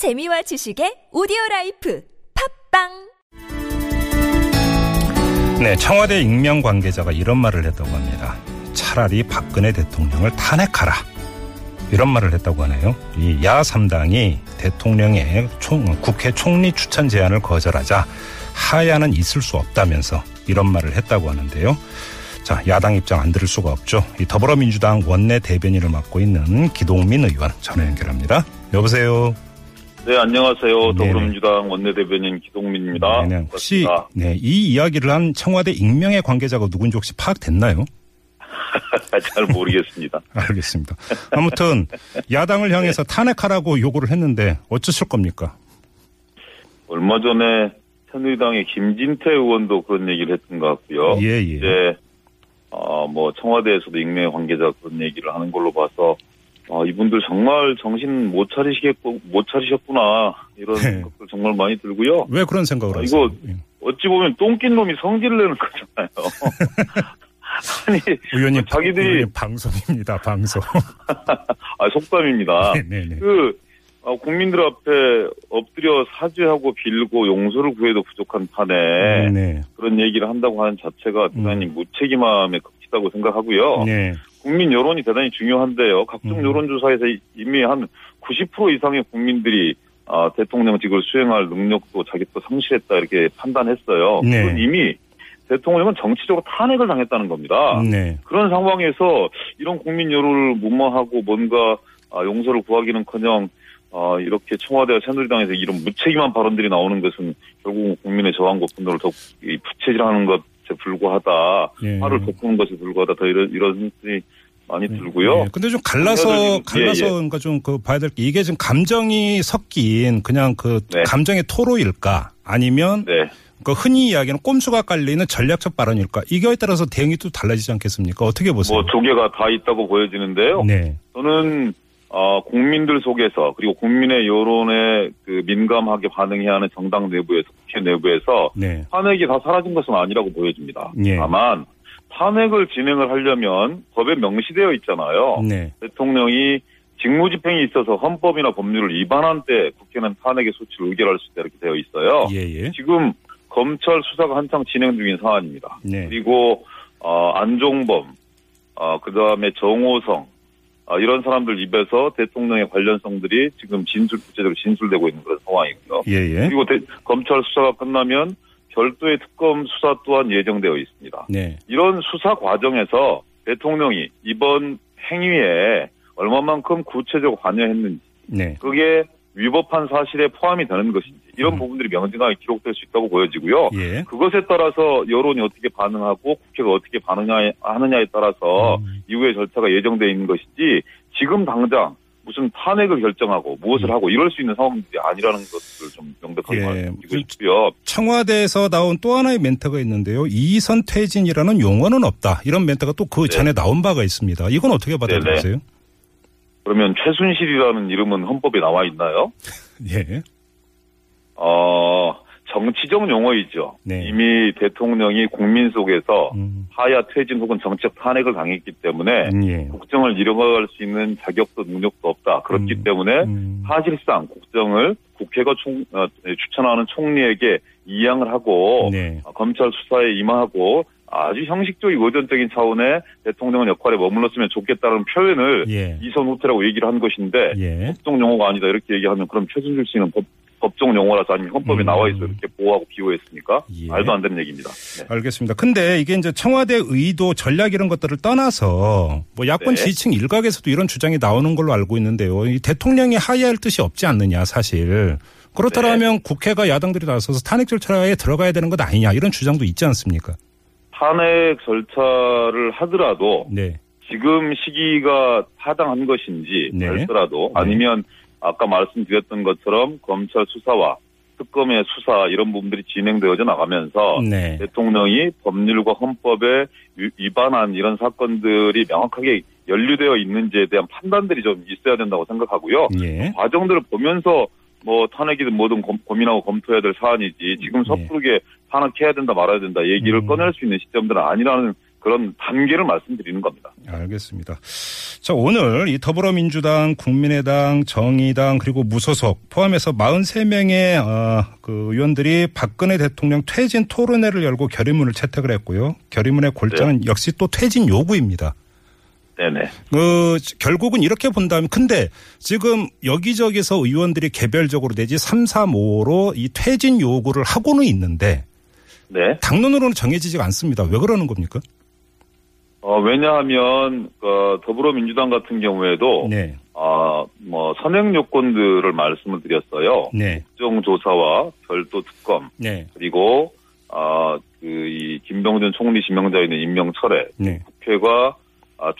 재미와 지식의 오디오 라이프 팟빵 네, 청와대 익명 관계자가 이런 말을 했다고 합니다. 차라리 박근혜 대통령을 탄핵하라. 이런 말을 했다고 하네요. 이 야3당이 대통령의 총, 국회 총리 추천 제안을 거절하자 하야는 있을 수 없다면서 이런 말을 했다고 하는데요. 자, 야당 입장 안 들을 수가 없죠. 이 더불어민주당 원내 대변인을 맡고 있는 기동민 의원 전화 연결합니다. 여보세요. 네, 안녕하세요. 네네. 더불어민주당 원내대변인 기동민입니다. 네, 혹시. 네, 이 이야기를 한 청와대 익명의 관계자가 누군지 혹시 파악됐나요? 잘 모르겠습니다. 알겠습니다. 아무튼 야당을 향해서 탄핵하라고 요구를 했는데 어쩌실 겁니까? 얼마 전에 새누리당의 김진태 의원도 그런 얘기를 했던 것 같고요. 예, 예. 이제 어, 뭐 청와대에서도 익명의 관계자 그런 얘기를 하는 걸로 봐서 아, 이분들 정말 정신 못 차리시겠고 못 차리셨구나 이런 네. 생각들 정말 많이 들고요. 왜 그런 생각을 아, 하세요? 이거 어찌 보면 똥낀 놈이 성질을 내는 거잖아요. 아니 의원님, 자기들이- 의원님 방송입니다. 방송. 아, 속담입니다. 네네. 그 어, 국민들 앞에 엎드려 사죄하고 빌고 용서를 구해도 부족한 판에 네. 그런 얘기를 한다고 하는 자체가 대단히 무책임함에 극치다고 생각하고요. 네. 국민 여론이 대단히 중요한데요. 각종 음. 여론조사에서 이- 이미 한 90% 이상의 국민들이 아, 대통령직을 수행할 능력도 자기도 상실했다 이렇게 판단했어요. 네. 그건 이미 대통령은 정치적으로 탄핵을 당했다는 겁니다. 네. 그런 상황에서 이런 국민 여론을 무마하고 뭔가 아, 용서를 구하기는커녕 아, 이렇게 청와대와 새누리당에서 이런 무책임한 발언들이 나오는 것은 결국 국민의 저항과 분노를 더욱 이 부채질하는 것 에 불과하다. 예. 화를 돋구는 것에 불과하다. 더 이런 이런 생각이 많이 들고요. 네. 근데 좀 갈라서 예, 갈라서 예. 그러니까 좀 그 봐야 될 게 이게 지금 감정이 섞인 그냥 그 네. 감정의 토로일까 아니면 네. 그 흔히 이야기하는 꼼수가 깔리는 전략적 발언일까 이거에 따라서 대응이 또 달라지지 않겠습니까? 어떻게 보세요? 뭐 두 개가 다 있다고 보여지는데요. 네. 저는 어, 국민들 속에서 그리고 국민의 여론에 그 민감하게 반응해야 하는 정당 내부에서 국회 내부에서 네. 탄핵이 다 사라진 것은 아니라고 보여집니다. 예. 다만 탄핵을 진행을 하려면 법에 명시되어 있잖아요. 네. 대통령이 직무집행이 있어서 헌법이나 법률을 위반한 때 국회는 탄핵의 소치를 의결할 수 있다 이렇게 되어 있어요. 예, 예. 지금 검찰 수사가 한창 진행 중인 사안입니다. 네. 그리고 어, 안종범, 어, 그 다음에 정호성 어, 이런 사람들 입에서 대통령의 관련성들이 지금 진술 구체적으로 진술되고 있는 그런 상황이고요. 예, 예. 그리고 대- 검찰 수사가 끝나면 별도의 특검 수사 또한 예정되어 있습니다. 네. 이런 수사 과정에서 대통령이 이번 행위에 얼마만큼 구체적으로 관여했는지 네. 그게 위법한 사실에 포함이 되는 것인지 이런 음. 부분들이 명확하게 기록될 수 있다고 보여지고요. 예. 그것에 따라서 여론이 어떻게 반응하고 국회가 어떻게 반응하느냐에 따라서 음. 이후의 절차가 예정되어 있는 것이지 지금 당장 무슨 탄핵을 결정하고 무엇을 음. 하고 이럴 수 있는 상황들이 아니라는 것을 좀 명백하게 예. 말씀드리고 싶고요. 청와대에서 나온 또 하나의 멘트가 있는데요. 이선 퇴진이라는 용어는 없다. 이런 멘트가 또그 네. 전에 나온 바가 있습니다. 이건 어떻게 받아들이세요? 그러면 최순실이라는 이름은 헌법에 나와 있나요? 예. 어, 정치적 용어이죠. 네. 이미 대통령이 국민 속에서 음. 하야 퇴진 혹은 정치적 탄핵을 당했기 때문에 음, 예. 국정을 이뤄갈 수 있는 자격도 능력도 없다. 그렇기 음, 때문에 음. 사실상 국정을 국회가 총, 어, 추천하는 총리에게 이양을 하고 네. 어, 검찰 수사에 임하고 아주 형식적이고 의존적인 차원의 대통령 역할에 머물렀으면 좋겠다는 표현을 예. 이선 후퇴라고 얘기를 한 것인데 예. 법정 용어가 아니다 이렇게 얘기하면 그럼 최순실 씨는 법, 법정 용어라서 아니면 헌법에 음. 나와 있어 이렇게 보호하고 비호했습니까? 예. 말도 안 되는 얘기입니다. 네. 알겠습니다. 근데 이게 이제 청와대 의도 전략 이런 것들을 떠나서 뭐 야권 네. 지지층 일각에서도 이런 주장이 나오는 걸로 알고 있는데요. 이 대통령이 하야할 뜻이 없지 않느냐 사실. 그렇다면 네. 국회가 야당들이 나서서 탄핵 절차에 들어가야 되는 것 아니냐 이런 주장도 있지 않습니까? 탄핵 절차를 하더라도 네. 지금 시기가 타당한 것인지 네. 별도라도 네. 아니면 아까 말씀드렸던 것처럼 검찰 수사와 특검의 수사 이런 부분들이 진행되어져 나가면서 네. 대통령이 법률과 헌법에 위- 위반한 이런 사건들이 명확하게 연루되어 있는지에 대한 판단들이 좀 있어야 된다고 생각하고요. 예. 과정들을 보면서 뭐 탄핵이든 뭐든 검- 고민하고 검토해야 될 사안이지 지금 예. 섣부르게 탄핵해야 된다 말아야 된다 얘기를 음. 꺼낼 수 있는 시점들은 아니라는 그런 단계를 말씀드리는 겁니다. 알겠습니다. 자, 오늘 이 더불어민주당, 국민의당, 정의당 그리고 무소속 포함해서 43명의 어, 그 의원들이 박근혜 대통령 퇴진 토론회를 열고 결의문을 채택을 했고요. 결의문의 골자는 역시 또 퇴진 요구입니다. 네네. 그 결국은 이렇게 본다면 근데 지금 여기저기서 의원들이 개별적으로 내지 3, 3, 5로 이 퇴진 요구를 하고는 있는데 네. 당론으로는 정해지지가 않습니다. 왜 그러는 겁니까? 어, 왜냐하면 어, 더불어민주당 같은 경우에도 네. 아, 뭐 선행 요건들을 말씀을 드렸어요. 네. 국정조사와 별도 특검 네. 그리고 아, 그이 김병준 총리 지명자에 있는 임명 철회 네. 국회가 아,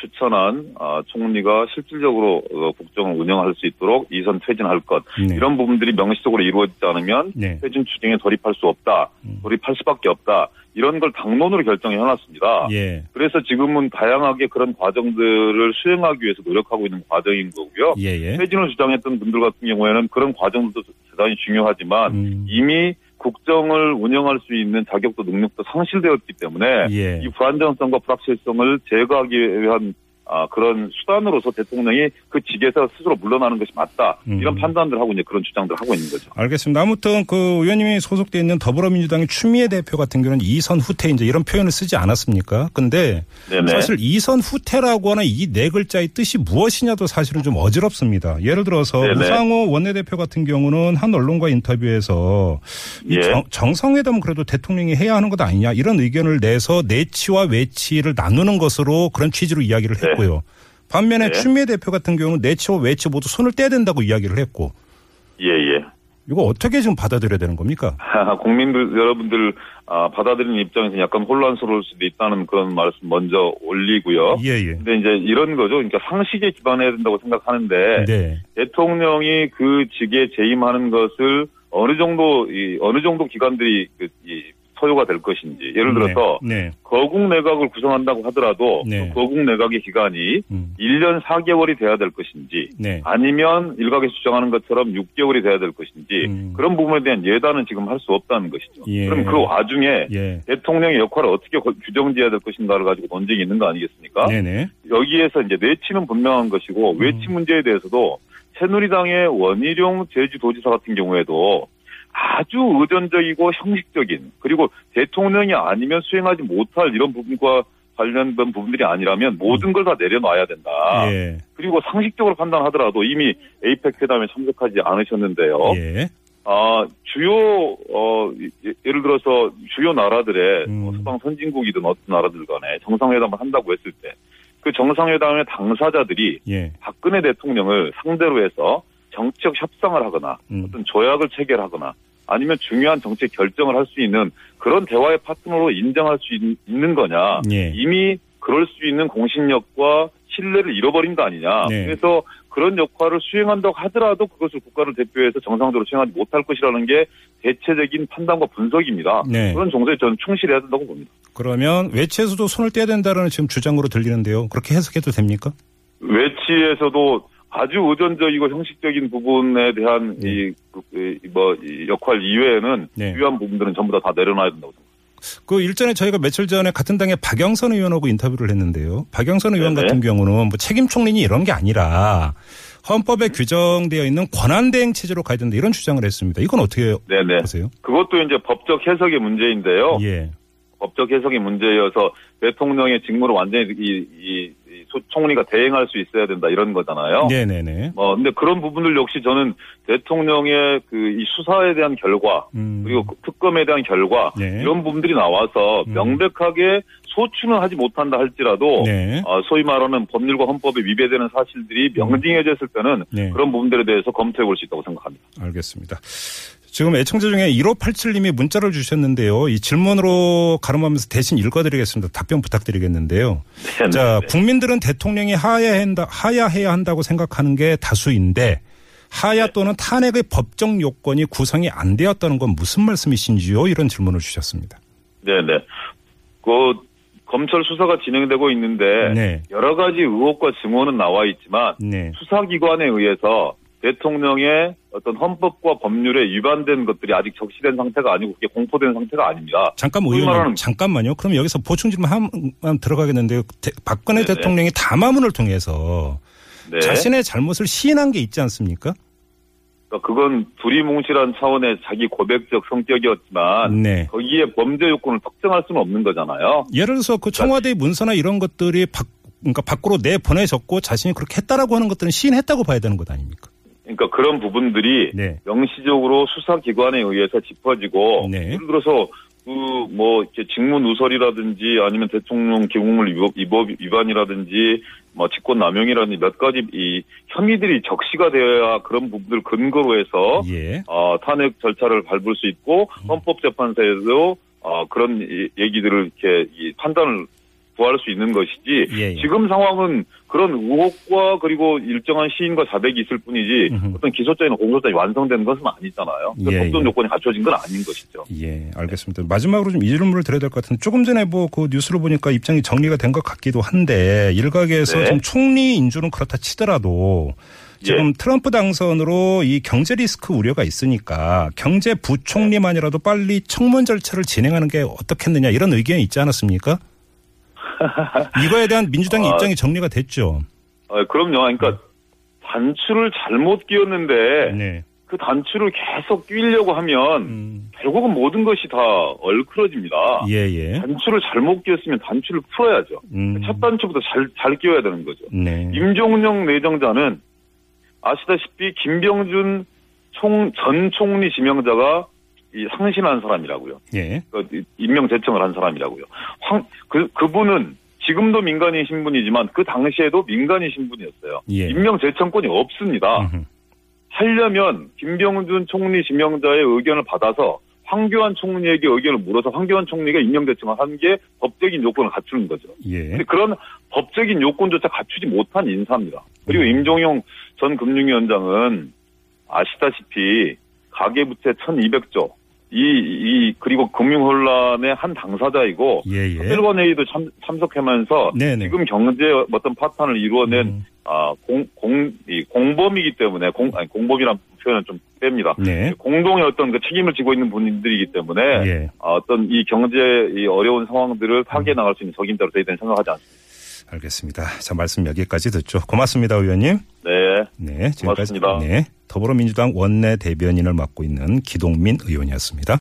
추천한 아, 총리가 실질적으로 어, 국정을 운영할 수 있도록 이선 퇴진할 것 네. 이런 부분들이 명시적으로 이루어지지 않으면 네. 퇴진 추진에 돌입할 수 없다, 음. 돌입할 수밖에 없다 이런 걸 당론으로 결정해 놨습니다. 예. 그래서 지금은 다양하게 그런 과정들을 수행하기 위해서 노력하고 있는 과정인 거고요. 예, 예. 퇴진을 주장했던 분들 같은 경우에는 그런 과정도 대단히 중요하지만 음. 이미 국정을 운영할 수 있는 자격도 능력도 상실되었기 때문에 예. 이 불안정성과 불확실성을 제거하기 위한 아, 그런 수단으로서 대통령이 그 직에서 스스로 물러나는 것이 맞다. 음. 이런 판단들 하고 이제 그런 주장들 하고 있는 거죠. 알겠습니다. 아무튼 그 의원님이 소속돼 있는 더불어민주당의 추미애 대표 같은 경우는 이선 후퇴 이제 이런 표현을 쓰지 않았습니까? 근데 네네. 사실 이선 후퇴라고 하는 이 네 글자의 뜻이 무엇이냐도 사실은 좀 어지럽습니다. 예를 들어서 네네. 우상호 원내대표 같은 경우는 한 언론과 인터뷰에서 이 예. 정, 정상회담은 그래도 대통령이 해야 하는 것 아니냐 이런 의견을 내서 내치와 외치를 나누는 것으로 그런 취지로 이야기를 네. 했고요. 반면에 네. 추미애 대표 같은 경우는 내치와 외치 모두 손을 떼야 된다고 이야기를 했고 예, 예. 이거 어떻게 지금 받아들여야 되는 겁니까? 국민들, 여러분들, 아, 받아들이는 입장에서 약간 혼란스러울 수도 있다는 그런 말씀 먼저 올리고요. 예, 예. 근데 이제 이런 거죠. 그러니까 상식에 기반해야 된다고 생각하는데 네. 대통령이 그 직에 재임하는 것을 어느 정도 이 어느 정도 기관들이 그, 이 소요가 될 것인지 예를 들어서 네. 거국 내각을 구성한다고 하더라도 네. 그 거국 내각의 기간이 음. 1년 4개월이 돼야 될 것인지 네. 아니면 일각에서 주장하는 것처럼 6개월이 돼야 될 것인지 음. 그런 부분에 대한 예단은 지금 할 수 없다는 것이죠. 예. 그럼 그 와중에 예. 대통령의 역할을 어떻게 거- 규정지어야 될 것인가를 가지고 논쟁이 있는 거 아니겠습니까? 네네. 여기에서 이제 내치는 분명한 것이고 음. 외치 문제에 대해서도 새누리당의 원희룡 제주도지사 같은 경우에도 아주 의존적이고 형식적인 그리고 대통령이 아니면 수행하지 못할 이런 부분과 관련된 부분들이 아니라면 모든 걸 다 내려놔야 된다. 예. 그리고 상식적으로 판단하더라도 이미 에이펙 회담에 참석하지 않으셨는데요. 예. 아, 주요, 어, 예- 예를 들어서 주요 나라들의 음. 뭐 서방 선진국이든 어떤 나라들 간에 정상회담을 한다고 했을 때 그 정상회담의 당사자들이 예. 박근혜 대통령을 상대로 해서 정치적 협상을 하거나 음. 어떤 조약을 체결하거나 아니면 중요한 정책 결정을 할 수 있는 그런 대화의 파트너로 인정할 수 있, 는 거냐. 예. 이미 그럴 수 있는 공신력과 신뢰를 잃어버린 거 아니냐. 네. 그래서 그런 역할을 수행한다고 하더라도 그것을 국가를 대표해서 정상적으로 수행하지 못할 것이라는 게 대체적인 판단과 분석입니다. 네. 그런 정도에 저는 충실해야 된다고 봅니다. 그러면 외치에서도 손을 떼야 된다는 지금 주장으로 들리는데요. 그렇게 해석해도 됩니까? 외치에서도 아주 의존적이고 형식적인 부분에 대한 네. 이, 그, 이, 뭐, 이 역할 이외에는 네. 유한 부분들은 전부 다 다 내려놔야 된다고 생각합니다. 그 일전에 저희가 며칠 전에 같은 당의 박영선 의원하고 인터뷰를 했는데요. 박영선 의원 네네. 같은 경우는 뭐 책임 총리니 이런 게 아니라 헌법에 규정되어 있는 권한 대행 체제로 가야 된다 이런 주장을 했습니다. 이건 어떻게 네네. 보세요? 그것도 이제 법적 해석의 문제인데요. 예. 법적 해석의 문제여서 대통령의 직무를 완전히 이, 이, 총리가 대행할 수 있어야 된다 이런 거잖아요. 네네네. 어, 근데 그런 부분들 역시 저는 대통령의 그 이 수사에 대한 결과 음. 그리고 그 특검에 대한 결과 네. 이런 부분들이 나와서 음. 명백하게 소추는 하지 못한다 할지라도 네. 어, 소위 말하는 법률과 헌법에 위배되는 사실들이 명징해졌을 때는 네. 그런 부분들에 대해서 검토해 볼 수 있다고 생각합니다. 알겠습니다. 지금 애청자 중에 1587님이 문자를 주셨는데요. 이 질문으로 가름하면서 대신 읽어드리겠습니다. 답변 부탁드리겠는데요. 네, 자, 네. 국민들은 대통령이 하야해야, 한다, 하야해야 한다고 생각하는 게 다수인데 하야 네. 또는 탄핵의 법적 요건이 구성이 안 되었다는 건 무슨 말씀이신지요? 이런 질문을 주셨습니다. 네네. 그 검찰 수사가 진행되고 있는데 네. 여러 가지 의혹과 증언은 나와 있지만 네. 수사기관에 의해서 대통령의 어떤 헌법과 법률에 위반된 것들이 아직 적시된 상태가 아니고 그게 공포된 상태가 아닙니다. 잠깐 의원님 잠깐만요. 그럼 여기서 보충 질문 한번 들어가겠는데요. 대- 박근혜 네네. 대통령이 담화문을 통해서 네. 자신의 잘못을 시인한 게 있지 않습니까? 그러니까 그건 두리뭉실한 차원의 자기 고백적 성격이었지만 네. 거기에 범죄 요건을 특정할 수는 없는 거잖아요. 예를 들어서 그 청와대 문서나 이런 것들이 밖 그러니까 밖으로 내 보내졌고 자신이 그렇게 했다라고 하는 것들은 시인했다고 봐야 되는 것 아닙니까? 그러니까 그런 부분들이 네. 명시적으로 수사기관에 의해서 짚어지고 네. 예를 들어서 그뭐 이렇게 직무 누설이라든지 아니면 대통령 기공물 위법, 위법 위반이라든지 뭐 직권 남용이라든지 몇 가지 이 혐의들이 적시가 되어야 그런 부분들 근거로 해서 예. 어, 탄핵 절차를 밟을 수 있고 헌법재판소에도 어, 그런 이- 얘기들을 이렇게 이 판단을 구할 수 있는 것이지 예, 예. 지금 상황은 그런 의혹과 그리고 일정한 시인과 자백이 있을 뿐이지 음흠. 어떤 기소장이나 공소장이 완성된 것은 아니잖아요. 그러니까 예, 법정 예. 요건이 갖춰진 건 아닌 것이죠. 예, 알겠습니다. 마지막으로 좀이 질문을 드려야 될 것 같은데 조금 전에 뭐 그 뉴스를 보니까 입장이 정리가 된 것 같기도 한데 일각에서 네. 좀 총리 인준은 그렇다 치더라도 지금 예. 트럼프 당선으로 이 경제 리스크 우려가 있으니까 경제 부총리만이라도 빨리 청문 절차를 진행하는 게 어떻겠느냐 이런 의견이 있지 않았습니까? 이거에 대한 민주당의 아. 입장이 정리가 됐죠. 어, 그럼요. 그러니까 단추를 잘못 끼웠는데 네. 그 단추를 계속 끼려고 하면 음, 결국은 모든 것이 다 얼클어집니다. 예, 예. 단추를 잘못 끼웠으면 단추를 풀어야죠. 음, 첫 단추부터 잘, 잘 끼워야 되는 거죠. 네. 임종영 내정자는 아시다시피 김병준 총, 전 총리 지명자가 이 상신한 사람이라고요. 예. 그 임명 제청을 한 사람이라고요. 황, 그, 그분은 지금도 민간인 신분이지만 그 당시에도 민간인 신분이었어요. 예. 임명 제청권이 없습니다. 음흠. 하려면 김병준 총리 지명자의 의견을 받아서 황교안 총리에게 의견을 물어서 황교안 총리가 임명 제청을 한 게 법적인 요건을 갖추는 거죠. 예. 근데 그런 법적인 요건조차 갖추지 못한 인사입니다. 그리고 음. 임종용 전 금융위원장은 아시다시피 가계부채 1200조, 이, 이, 그리고 금융혼란의 한 당사자이고, 예, 예. 특별관 회의도 참, 참석하면서 네네. 지금 경제 어떤 파탄을 이루어낸 음. 아, 공, 공, 이 공범이기 때문에, 공, 아니, 공범이란 표현은 좀 뺍니다. 네. 공동의 어떤 그 책임을 지고 있는 분들이기 때문에, 예. 아, 어떤 이 경제 이 어려운 상황들을 파괴해 나갈 수 있는 적임자로 저희들은 생각하지 않습니다. 알겠습니다. 자, 말씀 여기까지 듣죠. 고맙습니다, 의원님. 네. 네, 지금까지 고맙습니다. 네, 더불어민주당 원내 대변인을 맡고 있는 기동민 의원이었습니다.